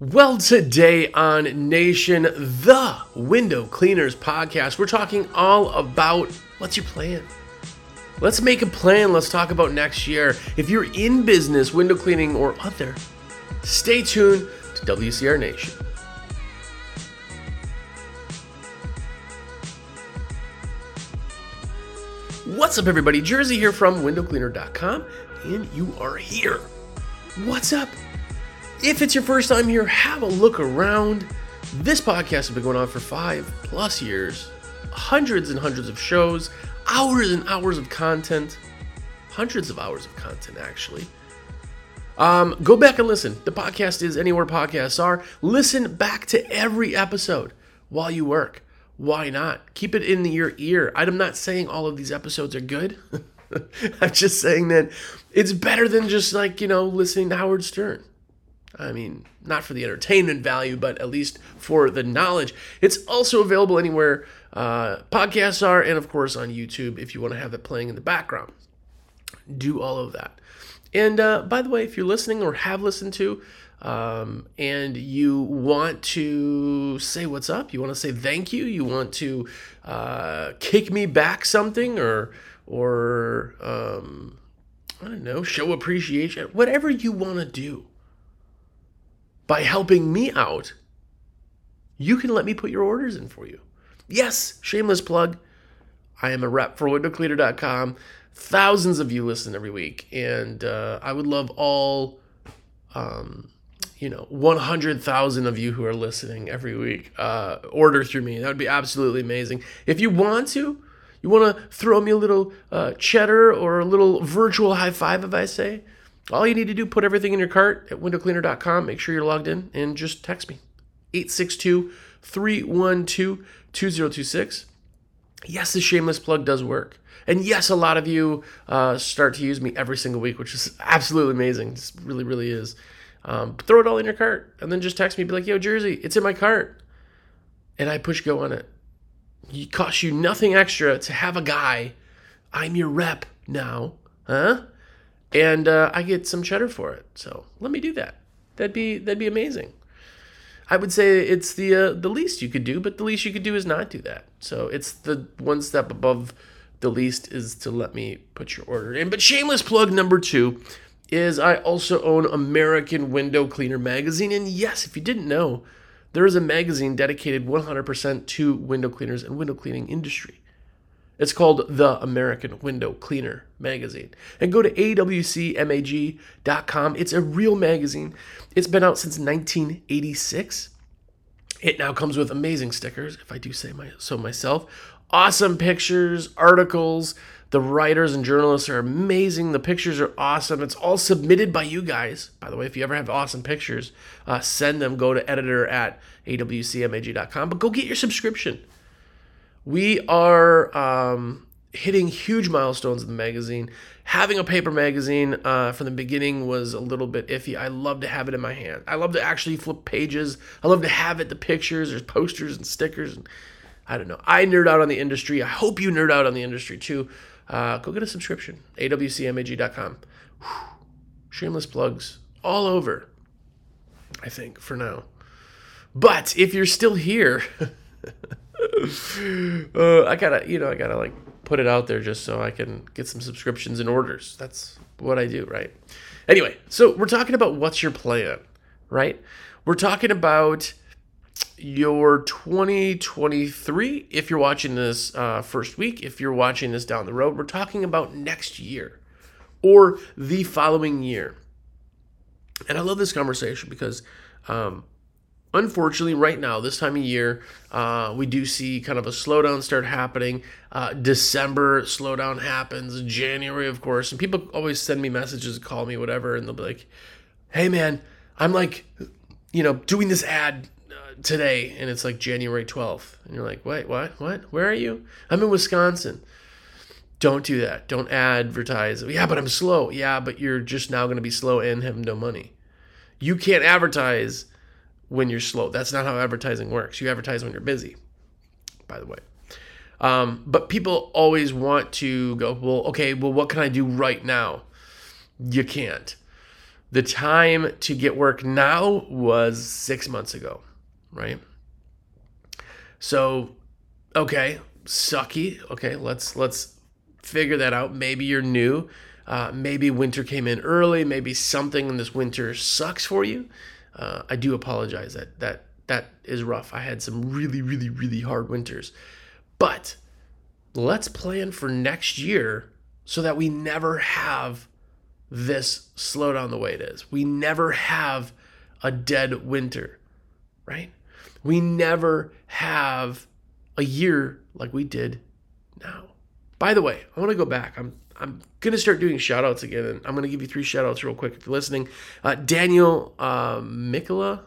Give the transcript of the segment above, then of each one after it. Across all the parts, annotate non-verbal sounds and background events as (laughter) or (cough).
Well, today on Nation, the Window Cleaners podcast, we're talking all about what's your plan? Let's make a plan. Let's talk about next year. If you're in business, window cleaning or other, stay tuned to WCR Nation. What's up, everybody? Jersey here from windowcleaner.com, and you are here. What's up? If it's your first time here, have a look around. This podcast has been going on for five plus years, hundreds and hundreds of shows, hours and hours of content, hundreds of hours of content, actually. Um, go back and listen. The podcast is anywhere podcasts are. Listen back to every episode while you work. Why not? Keep it in your ear. I'm not saying all of these episodes are good. (laughs) I'm just saying that it's better than just like, you know, listening to Howard Stern. I mean, not for the entertainment value, but at least for the knowledge. It's also available anywhere uh, podcasts are, and of course on YouTube if you want to have it playing in the background. Do all of that. And uh, by the way, if you're listening or have listened to, um, and you want to say what's up, you want to say thank you, you want to uh, kick me back something, or or um, I don't know, show appreciation, whatever you want to do by helping me out, you can let me put your orders in for you. Yes, shameless plug. I am a rep for windowcleaner.com. Thousands of you listen every week, and uh, I would love all, um, you know, 100,000 of you who are listening every week uh, order through me. That would be absolutely amazing. If you want to, you want to throw me a little uh, cheddar or a little virtual high five, if I say, all you need to do, put everything in your cart at windowcleaner.com. Make sure you're logged in and just text me. 862 312 2026. Yes, the shameless plug does work. And yes, a lot of you uh, start to use me every single week, which is absolutely amazing. It really, really is. Um, throw it all in your cart and then just text me, be like, yo, Jersey, it's in my cart. And I push go on it. It costs you nothing extra to have a guy. I'm your rep now. Huh? And uh, I get some cheddar for it. So let me do that. That'd be that'd be amazing. I would say it's the uh, the least you could do, but the least you could do is not do that. So it's the one step above the least is to let me put your order in. But shameless plug number two is I also own American Window Cleaner magazine, and yes, if you didn't know, there is a magazine dedicated 100% to window cleaners and window cleaning industry. It's called The American Window Cleaner Magazine. And go to awcmag.com. It's a real magazine. It's been out since 1986. It now comes with amazing stickers, if I do say my, so myself. Awesome pictures, articles. The writers and journalists are amazing. The pictures are awesome. It's all submitted by you guys. By the way, if you ever have awesome pictures, uh, send them. Go to editor at awcmag.com. But go get your subscription we are um, hitting huge milestones in the magazine. Having a paper magazine uh, from the beginning was a little bit iffy. I love to have it in my hand. I love to actually flip pages. I love to have it, the pictures, there's posters and stickers. And I don't know. I nerd out on the industry. I hope you nerd out on the industry too. Uh, go get a subscription. awcmag.com. Whew. Shameless plugs all over, I think, for now. But if you're still here, (laughs) (laughs) uh, I gotta, you know, I gotta like put it out there just so I can get some subscriptions and orders. That's what I do, right? Anyway, so we're talking about what's your plan, right? We're talking about your 2023. If you're watching this uh, first week, if you're watching this down the road, we're talking about next year or the following year. And I love this conversation because um, unfortunately, right now, this time of year, uh, we do see kind of a slowdown start happening. Uh, December slowdown happens. January, of course, and people always send me messages, call me, whatever, and they'll be like, "Hey, man, I'm like, you know, doing this ad." Uh, today and it's like January 12th and you're like wait what what where are you I'm in Wisconsin don't do that don't advertise yeah but I'm slow yeah but you're just now going to be slow and have no money you can't advertise when you're slow. That's not how advertising works. You advertise when you're busy, by the way. Um, but people always want to go, well, okay, well, what can I do right now? You can't. The time to get work now was six months ago, right? So, okay, sucky. Okay, let's let's figure that out. Maybe you're new. Uh, maybe winter came in early. Maybe something in this winter sucks for you. Uh, I do apologize. That that that is rough. I had some really really really hard winters, but let's plan for next year so that we never have this slowdown the way it is. We never have a dead winter, right? We never have a year like we did now. By the way, I want to go back. I'm I'm gonna start doing shout outs again, and I'm gonna give you three shout outs real quick if you're listening. Uh, Daniel uh, Mikola,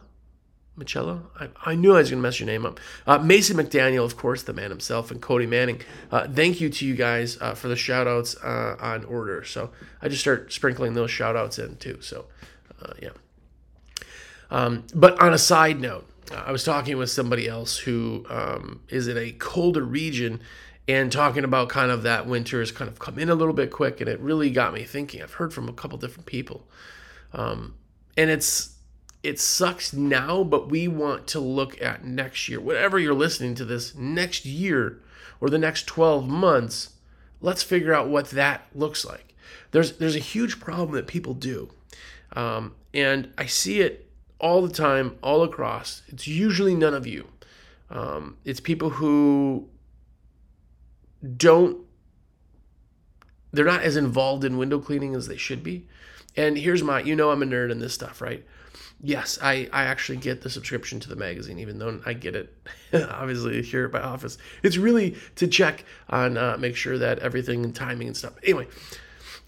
Michella? I, I, knew I was going to mess your name up. Uh, Mason McDaniel, of course, the man himself, and Cody Manning. Uh, thank you to you guys uh, for the shout outs uh, on order. So I just start sprinkling those shout outs in too. So, uh, yeah. Um, but on a side note, I was talking with somebody else who um, is in a colder region and talking about kind of that winter has kind of come in a little bit quick. And it really got me thinking. I've heard from a couple different people. Um, and it's it sucks now, but we want to look at next year. Whatever you're listening to this, next year or the next 12 months, let's figure out what that looks like. There's there's a huge problem that people do, um, and I see it all the time, all across. It's usually none of you. Um, it's people who don't. They're not as involved in window cleaning as they should be. And here's my, you know, I'm a nerd in this stuff, right? yes, I, I actually get the subscription to the magazine, even though I get it (laughs) obviously here at my office. It's really to check on, uh, make sure that everything and timing and stuff. Anyway,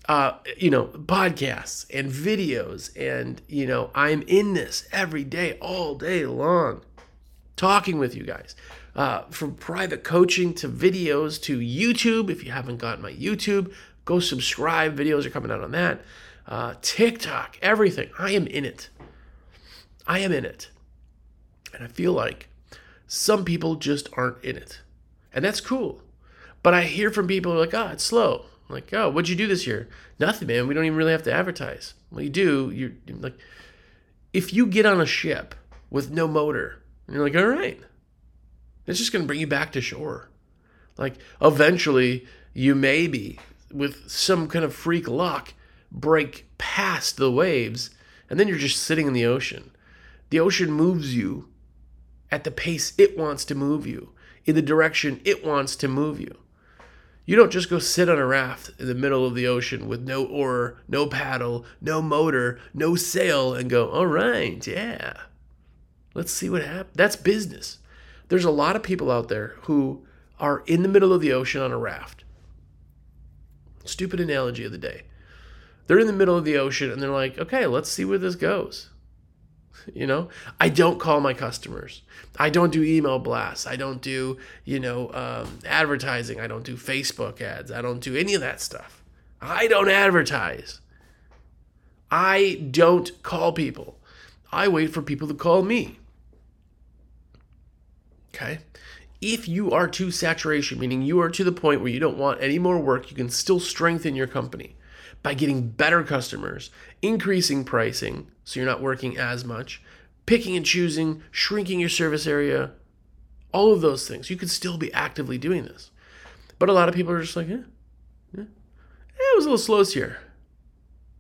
uh, you know, podcasts and videos, and you know, I'm in this every day, all day long, talking with you guys. Uh, from private coaching to videos to YouTube. If you haven't got my YouTube, go subscribe. Videos are coming out on that. Uh, TikTok, everything. I am in it. I am in it. And I feel like some people just aren't in it. And that's cool. But I hear from people like, oh, it's slow. I'm like, oh, what'd you do this year? Nothing, man. We don't even really have to advertise. What you do, you're like, if you get on a ship with no motor, and you're like, all right, it's just going to bring you back to shore. Like, eventually, you maybe, with some kind of freak luck, break past the waves, and then you're just sitting in the ocean. The ocean moves you at the pace it wants to move you, in the direction it wants to move you. You don't just go sit on a raft in the middle of the ocean with no oar, no paddle, no motor, no sail, and go, all right, yeah, let's see what happens. That's business. There's a lot of people out there who are in the middle of the ocean on a raft. Stupid analogy of the day. They're in the middle of the ocean and they're like, okay, let's see where this goes. (laughs) you know i don't call my customers i don't do email blasts i don't do you know um, advertising i don't do facebook ads i don't do any of that stuff i don't advertise i don't call people i wait for people to call me okay if you are to saturation meaning you are to the point where you don't want any more work you can still strengthen your company by getting better customers, increasing pricing so you're not working as much, picking and choosing, shrinking your service area, all of those things. You could still be actively doing this. But a lot of people are just like, yeah, yeah, it was a little slow this year.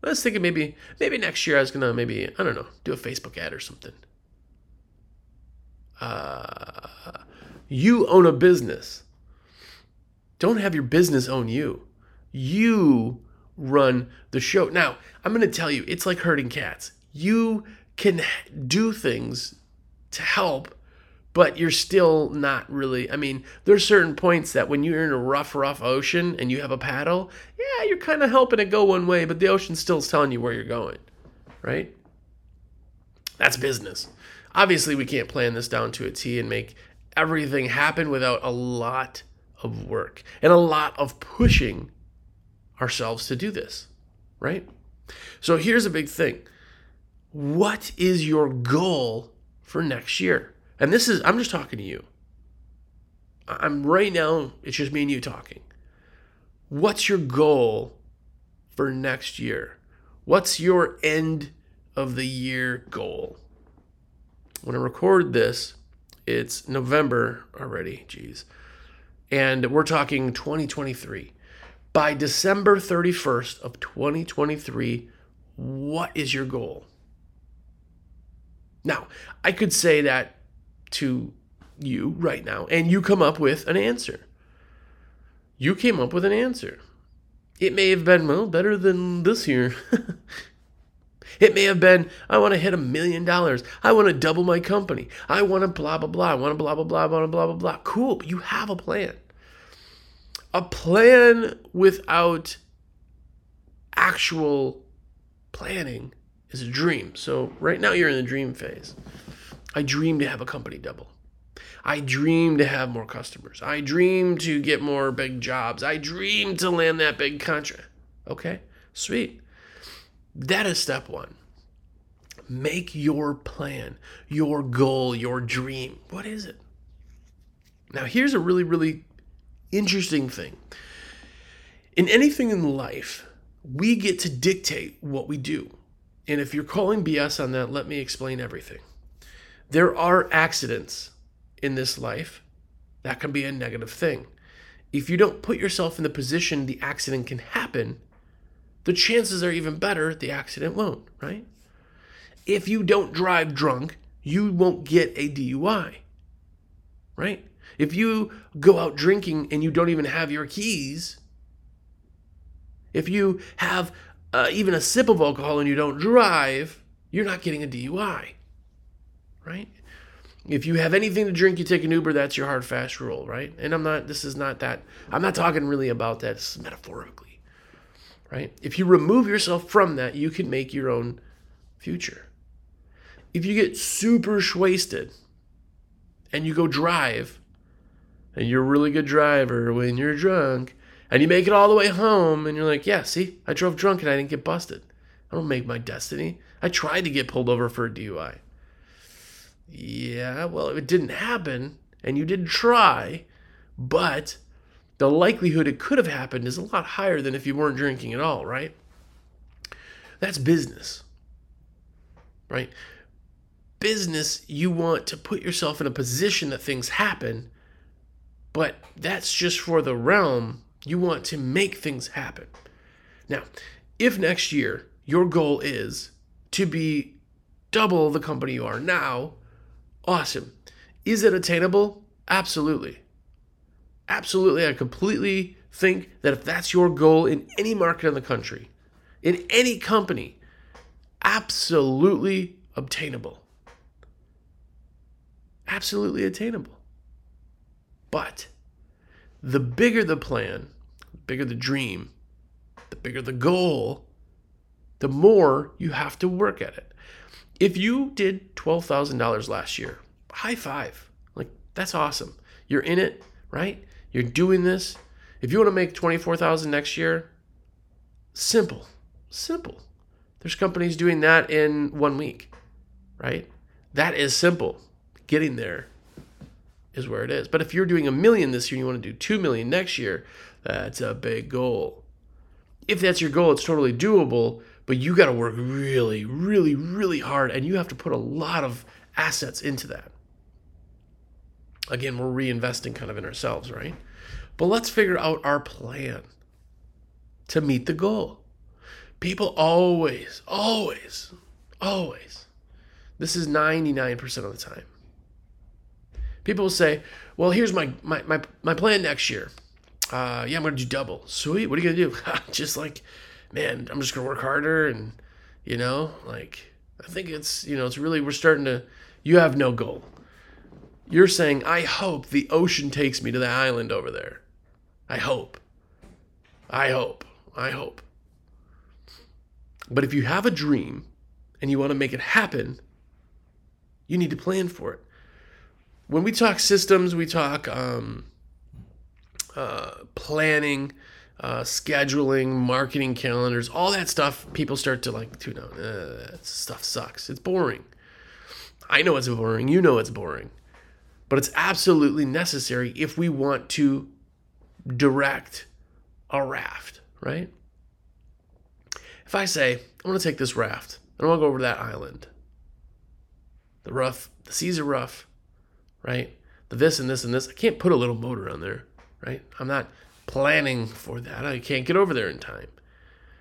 I was thinking maybe maybe next year I was gonna maybe I don't know do a Facebook ad or something. Uh, you own a business. Don't have your business own you. You run the show. Now, I'm going to tell you, it's like herding cats. You can do things to help, but you're still not really. I mean, there's certain points that when you're in a rough, rough ocean and you have a paddle, yeah, you're kind of helping it go one way, but the ocean still is telling you where you're going, right? That's business. Obviously, we can't plan this down to a T and make everything happen without a lot of work and a lot of pushing ourselves to do this, right? So here's a big thing. What is your goal for next year? And this is, I'm just talking to you. I'm right now, it's just me and you talking. What's your goal for next year? What's your end of the year goal. When I record this, it's November already, jeez. And we're talking 2023. By December 31st of 2023, what is your goal? Now, I could say that to you right now, and you come up with an answer. You came up with an answer. It may have been, well, better than this year. (laughs) it may have been, I want to hit a million dollars. I want to double my company. I want to blah, blah, blah. I want to blah, blah, blah. To blah, blah, blah. Cool, but you have a plan. A plan without actual planning is a dream. So right now you're in the dream phase. I dream to have a company double. I dream to have more customers. I dream to get more big jobs. I dream to land that big contract. Okay, sweet. That is step one. Make your plan, your goal, your dream. What is it? Now, here's a really, really interesting thing. In anything in life, we get to dictate what we do. And if you're calling BS on that, let me explain everything. There are accidents in this life. That can be a negative thing. If you don't put yourself in the position the accident can happen, the chances are even better the accident won't, right? If you don't drive drunk, you won't get a DUI, right? If you go out drinking and you don't even have your keys, if you have uh, even a sip of alcohol and you don't drive, you're not getting a DUI, right? If you have anything to drink, you take an Uber. That's your hard, fast rule, right? And I'm not. This is not that. I'm not talking really about that. This is metaphorically, right? If you remove yourself from that, you can make your own future. If you get super wasted and you go drive, and you're a really good driver when you're drunk, and you make it all the way home, and you're like, yeah, see, I drove drunk and I didn't get busted. I don't make my destiny. I tried to get pulled over for a DUI. Yeah, well, it didn't happen, and you did try, but the likelihood it could have happened is a lot higher than if you weren't drinking at all, right? That's business, right? Business, you want to put yourself in a position that things happen, but that's just for the realm. You want to make things happen. Now, if next year your goal is to be double the company you are now, Awesome. Is it attainable? Absolutely. Absolutely. I completely think that if that's your goal in any market in the country, in any company, absolutely obtainable. Absolutely attainable. But the bigger the plan, the bigger the dream, the bigger the goal, the more you have to work at it. If you did $12,000 last year, high five. Like, that's awesome. You're in it, right? You're doing this. If you want to make 24,000 next year, simple. Simple. There's companies doing that in 1 week, right? That is simple. Getting there is where it is. But if you're doing a million this year and you want to do 2 million next year, that's a big goal. If that's your goal, it's totally doable, but you got to work really, really, really hard and you have to put a lot of assets into that. Again, we're reinvesting kind of in ourselves, right? But let's figure out our plan to meet the goal. People always, always, always, this is 99% of the time. People will say, well, here's my, my, my, my plan next year. Uh, yeah, I'm going to do double. Sweet. What are you going to do? (laughs) just like, man, I'm just going to work harder. And, you know, like, I think it's, you know, it's really, we're starting to, you have no goal. You're saying, I hope the ocean takes me to the island over there. I hope. I hope. I hope. But if you have a dream and you want to make it happen, you need to plan for it. When we talk systems, we talk um, uh, planning, uh, scheduling, marketing calendars, all that stuff. People start to like tune out. Uh, stuff sucks. It's boring. I know it's boring. You know it's boring but it's absolutely necessary if we want to direct a raft, right? If I say, I want to take this raft and I want to go over that island. The rough, the seas are rough, right? The this and this and this. I can't put a little motor on there, right? I'm not planning for that. I can't get over there in time.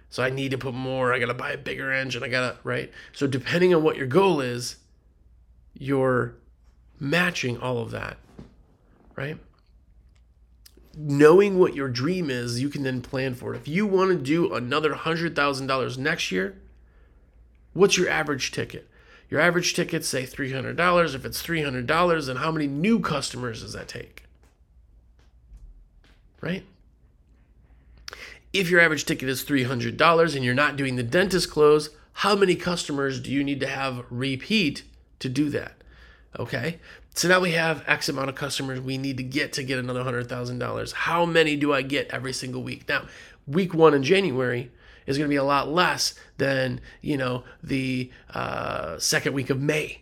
So I need to put more. I got to buy a bigger engine. I got to, right? So depending on what your goal is, you're matching all of that, right? Knowing what your dream is, you can then plan for it. If you want to do another $100,000 next year, what's your average ticket? Your average ticket, say $300. If it's $300, then how many new customers does that take? Right? If your average ticket is $300 and you're not doing the dentist close, how many customers do you need to have repeat to do that? Okay. So now we have X amount of customers we need to get to get another $100,000. How many do I get every single week? Now, week one in January is going to be a lot less than, you know, the uh, second week of May,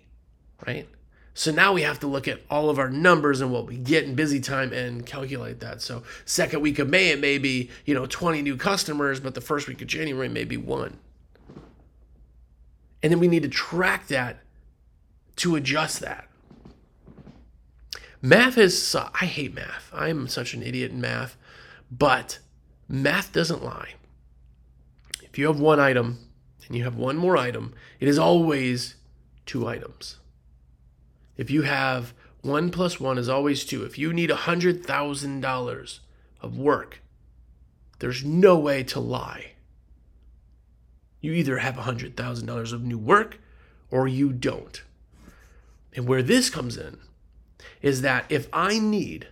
right? So now we have to look at all of our numbers and what we get in busy time and calculate that. So second week of May, it may be, you know, 20 new customers, but the first week of January may be one. And then we need to track that to adjust that. Math is, I hate math. I'm such an idiot in math, but math doesn't lie. If you have one item and you have one more item, it is always two items. If you have one plus one is always two. If you need $100,000 of work, there's no way to lie. You either have $100,000 of new work or you don't. And where this comes in is that if I need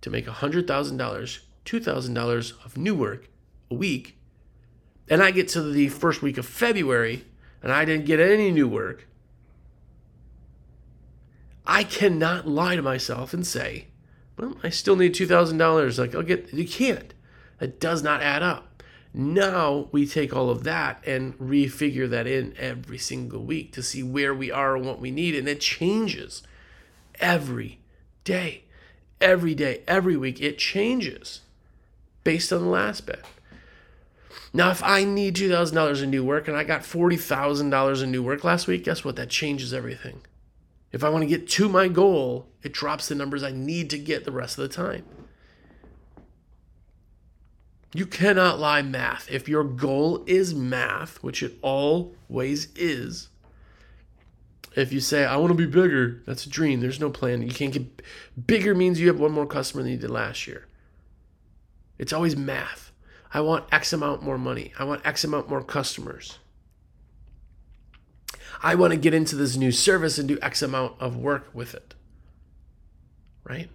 to make $100,000, $2,000 of new work a week, and I get to the first week of February and I didn't get any new work, I cannot lie to myself and say, well, I still need $2,000. Like, I'll get, you can't. It does not add up. Now we take all of that and refigure that in every single week to see where we are and what we need. And it changes every day, every day, every week. It changes based on the last bit. Now, if I need $2,000 in new work and I got $40,000 in new work last week, guess what? That changes everything. If I want to get to my goal, it drops the numbers I need to get the rest of the time. You cannot lie math. If your goal is math, which it always is, if you say, I want to be bigger, that's a dream. There's no plan. You can't get bigger means you have one more customer than you did last year. It's always math. I want X amount more money. I want X amount more customers. I want to get into this new service and do X amount of work with it. Right?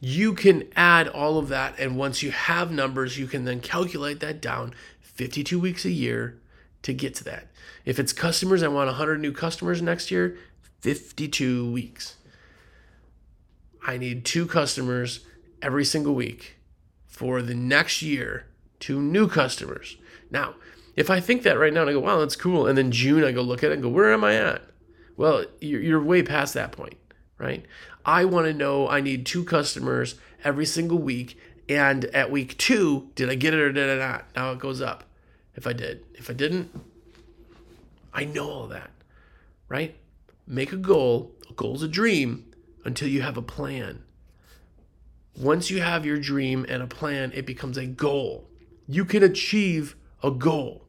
You can add all of that. And once you have numbers, you can then calculate that down 52 weeks a year to get to that. If it's customers, I want 100 new customers next year, 52 weeks. I need two customers every single week for the next year, two new customers. Now, if I think that right now and I go, wow, that's cool, and then June I go look at it and go, where am I at? Well, you're, you're way past that point, right? I want to know I need two customers every single week, and at week two, did I get it or did I not? Now it goes up. If I did, if I didn't, I know all that, right? Make a goal. A goal's a dream until you have a plan. Once you have your dream and a plan, it becomes a goal. You can achieve a goal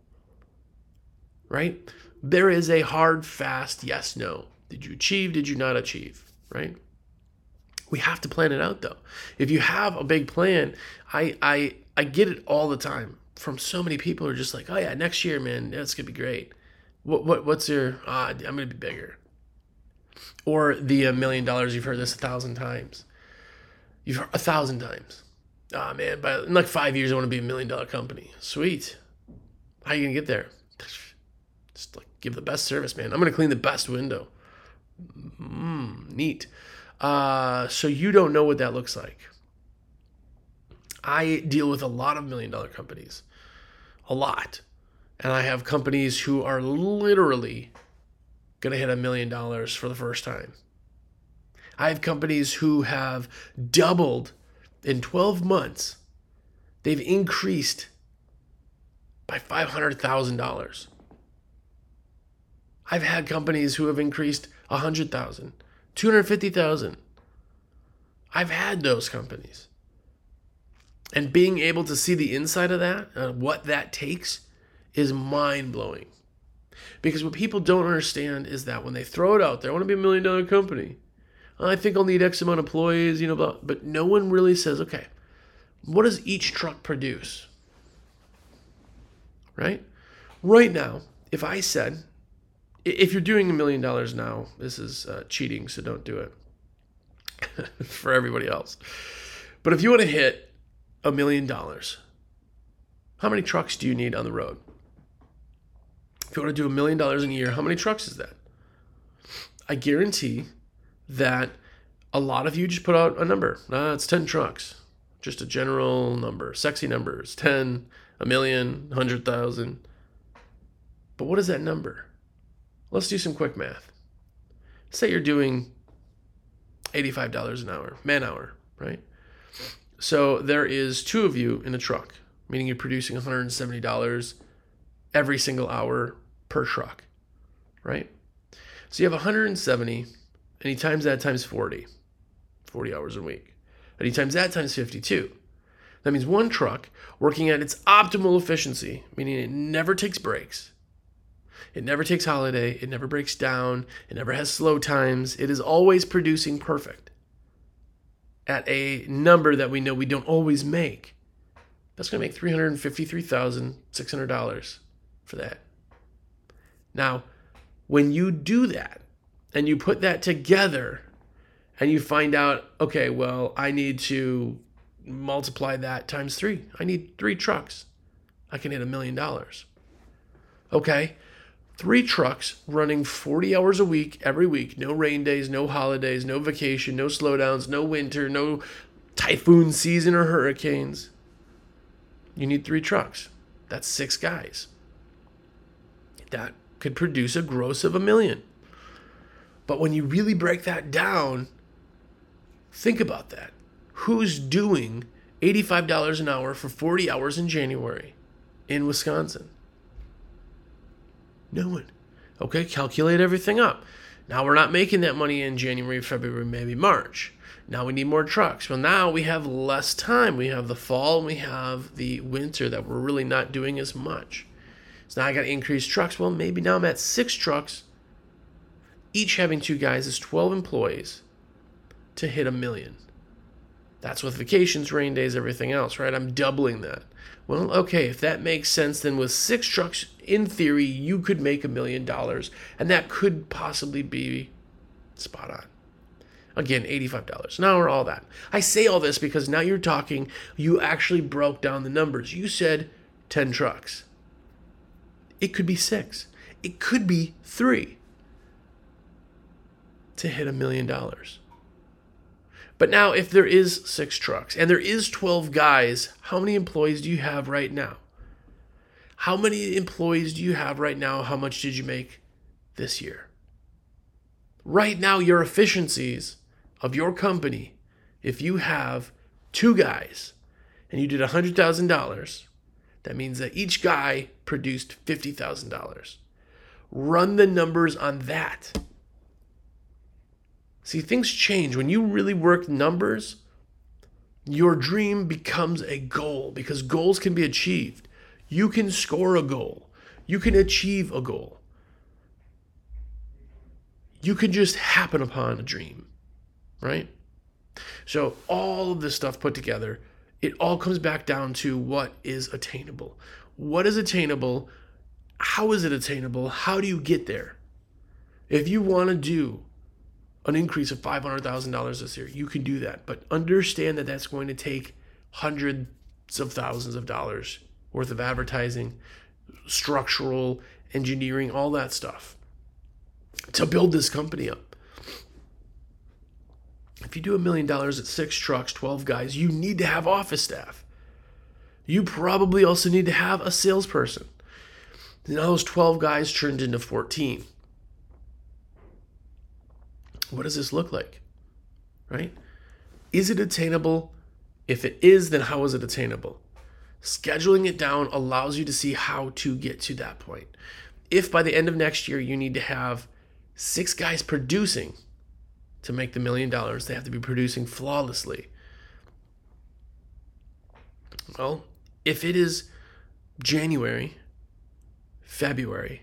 right? There is a hard, fast yes, no. Did you achieve? Did you not achieve? Right? We have to plan it out though. If you have a big plan, I I I get it all the time from so many people who are just like, oh yeah, next year, man, that's gonna be great. What what what's your? Ah, I'm gonna be bigger. Or the a uh, million dollars. You've heard this a thousand times. You've heard a thousand times. Ah man, but in like five years, I want to be a million dollar company. Sweet. How you gonna get there? Just like give the best service, man. I'm gonna clean the best window. Mm, neat. Uh, so you don't know what that looks like. I deal with a lot of million dollar companies, a lot, and I have companies who are literally gonna hit a million dollars for the first time. I have companies who have doubled in 12 months. They've increased by $500,000 I've had companies who have increased 100,000, 250,000. I've had those companies. And being able to see the inside of that, uh, what that takes, is mind blowing. Because what people don't understand is that when they throw it out there, I want to be a million dollar company. I think I'll need X amount of employees, you know, but, but no one really says, okay, what does each truck produce? Right? Right now, if I said, if you're doing a million dollars now, this is uh, cheating, so don't do it (laughs) for everybody else. But if you want to hit a million dollars, how many trucks do you need on the road? If you want to do a million dollars in a year, how many trucks is that? I guarantee that a lot of you just put out a number. Uh, it's 10 trucks. Just a general number. Sexy numbers 10, a million, 100,000. But what is that number? Let's do some quick math. Say you're doing $85 an hour, man hour, right? So there is two of you in a truck, meaning you're producing $170 every single hour per truck, right? So you have 170 and he times that times 40, 40 hours a week. And he times that times 52. That means one truck working at its optimal efficiency, meaning it never takes breaks. It never takes holiday. It never breaks down. It never has slow times. It is always producing perfect at a number that we know we don't always make. That's going to make $353,600 for that. Now, when you do that, and you put that together and you find out, okay, well, I need to multiply that times three. I need three trucks. I can hit a million dollars. Okay, three trucks running 40 hours a week every week. No rain days, no holidays, no vacation, no slowdowns, no winter, no typhoon season or hurricanes. You need three trucks. That's six guys. That could produce a gross of a million. But when you really break that down, think about that. Who's doing $85 an hour for 40 hours in January in Wisconsin? No one. Okay, calculate everything up. Now we're not making that money in January, February, maybe March. Now we need more trucks. Well, now we have less time. We have the fall and we have the winter that we're really not doing as much. So now I got to increase trucks. Well, maybe now I'm at six trucks each having two guys is 12 employees to hit a million. That's with vacations, rain days, everything else, right? I'm doubling that. Well, okay, if that makes sense, then with six trucks, in theory, you could make a million dollars, and that could possibly be spot on. Again, $85 an hour, all that. I say all this because now you're talking, you actually broke down the numbers. You said 10 trucks. It could be six, it could be three to hit a million dollars. But now, if there is six trucks and there is 12 guys, how many employees do you have right now? How many employees do you have right now? How much did you make this year? Right now, your efficiencies of your company, if you have two guys and you did $100,000, that means that each guy produced $50,000. Run the numbers on that. See, things change. When you really work numbers, your dream becomes a goal because goals can be achieved. You can score a goal, you can achieve a goal. You can just happen upon a dream, right? So, all of this stuff put together, it all comes back down to what is attainable. What is attainable? How is it attainable? How do you get there? If you want to do an increase of $500,000 this year. You can do that, but understand that that's going to take hundreds of thousands of dollars worth of advertising, structural engineering, all that stuff to build this company up. If you do a million dollars at six trucks, 12 guys, you need to have office staff. You probably also need to have a salesperson. Now those 12 guys turned into 14 what does this look like? Right? Is it attainable? If it is, then how is it attainable? Scheduling it down allows you to see how to get to that point. if by the end of next year you need to have six guys producing to make the million dollars, they have to be producing flawlessly. Well, if it is January, February,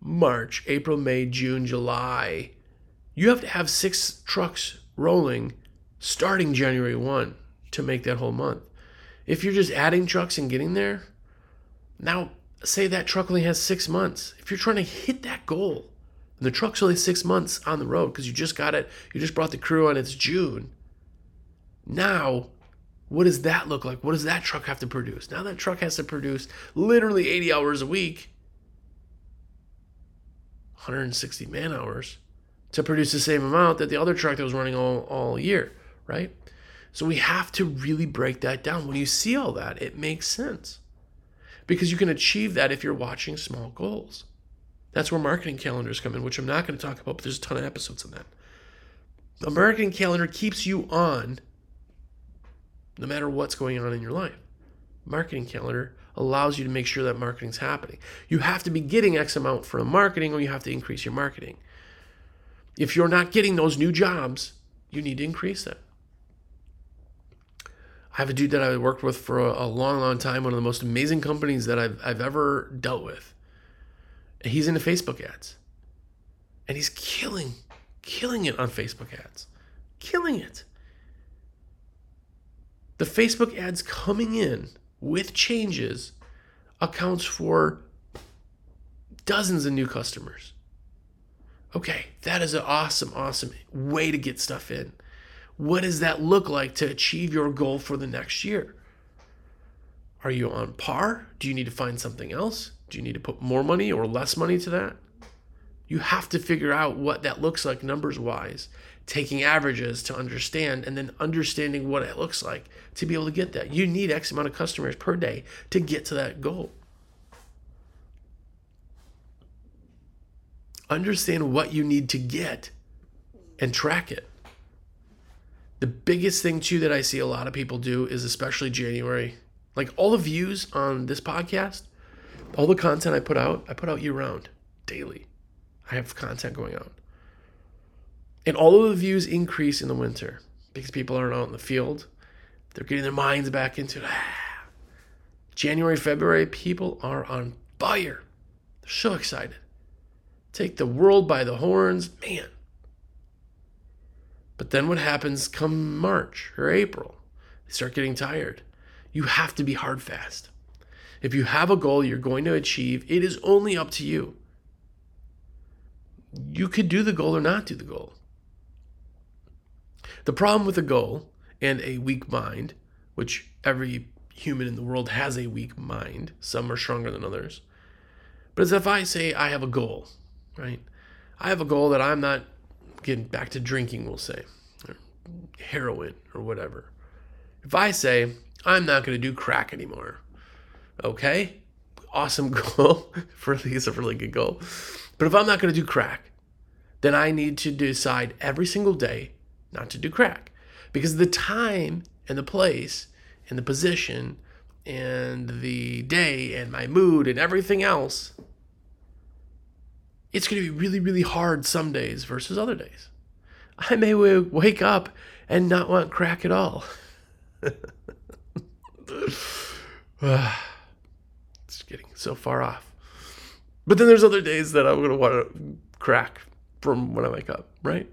March, April, May, June, July, you have to have six trucks rolling starting January 1 to make that whole month. If you're just adding trucks and getting there, now say that truck only has six months. If you're trying to hit that goal, and the truck's only six months on the road because you just got it, you just brought the crew on, it's June. Now, what does that look like? What does that truck have to produce? Now that truck has to produce literally 80 hours a week, 160 man hours to produce the same amount that the other truck that was running all, all year, right? So we have to really break that down. When you see all that, it makes sense because you can achieve that if you're watching small goals. That's where marketing calendars come in, which I'm not going to talk about, but there's a ton of episodes on that. A marketing calendar keeps you on no matter what's going on in your life. Marketing calendar allows you to make sure that marketing's happening. You have to be getting X amount from marketing or you have to increase your marketing. If you're not getting those new jobs, you need to increase that. I have a dude that I worked with for a long, long time, one of the most amazing companies that I've, I've ever dealt with. He's into Facebook ads. And he's killing, killing it on Facebook ads. Killing it. The Facebook ads coming in with changes accounts for dozens of new customers. Okay, that is an awesome, awesome way to get stuff in. What does that look like to achieve your goal for the next year? Are you on par? Do you need to find something else? Do you need to put more money or less money to that? You have to figure out what that looks like numbers wise, taking averages to understand, and then understanding what it looks like to be able to get that. You need X amount of customers per day to get to that goal. Understand what you need to get and track it. The biggest thing, too, that I see a lot of people do is especially January. Like all the views on this podcast, all the content I put out, I put out year round, daily. I have content going out. And all of the views increase in the winter because people aren't out in the field. They're getting their minds back into it. January, February, people are on fire. They're so excited. Take the world by the horns, man. But then what happens come March or April? They start getting tired. You have to be hard fast. If you have a goal you're going to achieve, it is only up to you. You could do the goal or not do the goal. The problem with a goal and a weak mind, which every human in the world has a weak mind, some are stronger than others. But as if I say I have a goal, right? I have a goal that I'm not getting back to drinking, we'll say, or heroin or whatever. If I say I'm not going to do crack anymore, Okay, awesome (laughs) goal. for at least a really good goal. But if I'm not going to do crack, then I need to decide every single day not to do crack because the time and the place and the position and the day and my mood and everything else it's going to be really really hard some days versus other days i may wake up and not want crack at all (sighs) it's getting so far off. But then there's other days that I'm going to want to crack from when I wake up, right?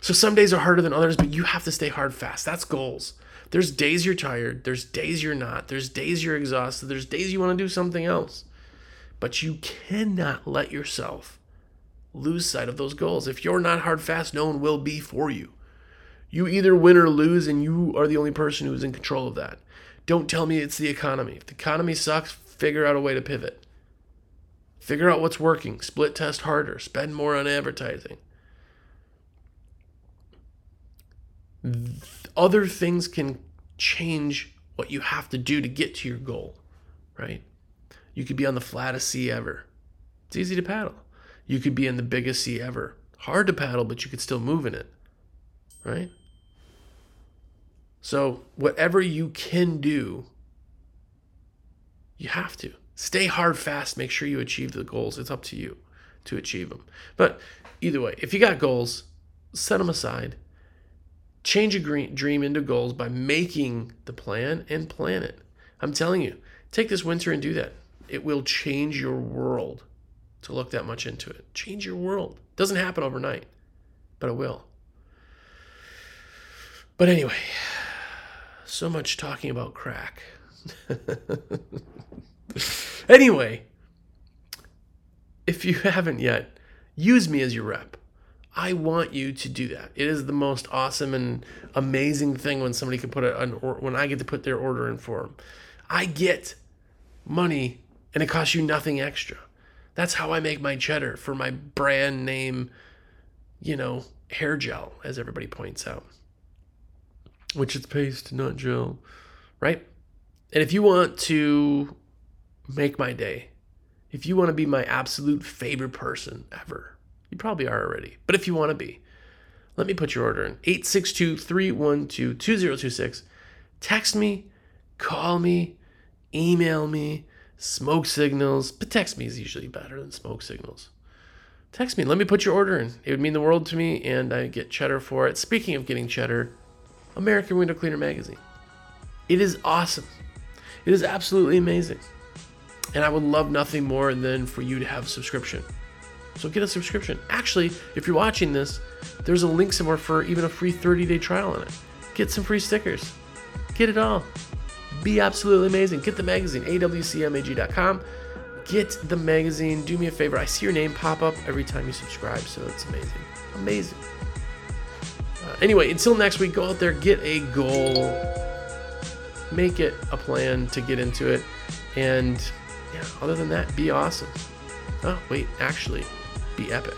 So some days are harder than others, but you have to stay hard fast. That's goals. There's days you're tired, there's days you're not, there's days you're exhausted, there's days you want to do something else. But you cannot let yourself lose sight of those goals. If you're not hard fast, no one will be for you. You either win or lose, and you are the only person who's in control of that. Don't tell me it's the economy. If the economy sucks, figure out a way to pivot. Figure out what's working, split test harder, spend more on advertising. Other things can change what you have to do to get to your goal, right? You could be on the flattest sea ever. It's easy to paddle. You could be in the biggest sea ever. Hard to paddle, but you could still move in it, right? So, whatever you can do you have to. Stay hard, fast. Make sure you achieve the goals. It's up to you to achieve them. But either way, if you got goals, set them aside. Change a dream into goals by making the plan and plan it. I'm telling you, take this winter and do that. It will change your world to look that much into it. Change your world. Doesn't happen overnight, but it will. But anyway, so much talking about crack. (laughs) anyway, if you (laughs) haven't yet, use me as your rep. I want you to do that. It is the most awesome and amazing thing when somebody can put an or when I get to put their order in for them. I get money and it costs you nothing extra. That's how I make my cheddar for my brand name, you know, hair gel, as everybody points out. Which is paste, not gel, right? And if you want to make my day, if you want to be my absolute favorite person ever, you probably are already. But if you want to be, let me put your order in 862 312 2026. Text me, call me, email me, smoke signals. But text me is usually better than smoke signals. Text me, let me put your order in. It would mean the world to me, and I get cheddar for it. Speaking of getting cheddar, American Window Cleaner Magazine. It is awesome. It is absolutely amazing. And I would love nothing more than for you to have a subscription. So get a subscription. Actually, if you're watching this, there's a link somewhere for even a free 30 day trial on it. Get some free stickers. Get it all. Be absolutely amazing. Get the magazine, awcmag.com. Get the magazine. Do me a favor. I see your name pop up every time you subscribe, so it's amazing. Amazing. Uh, anyway, until next week, go out there, get a goal, make it a plan to get into it, and yeah, other than that, be awesome. Oh, wait, actually, be epic.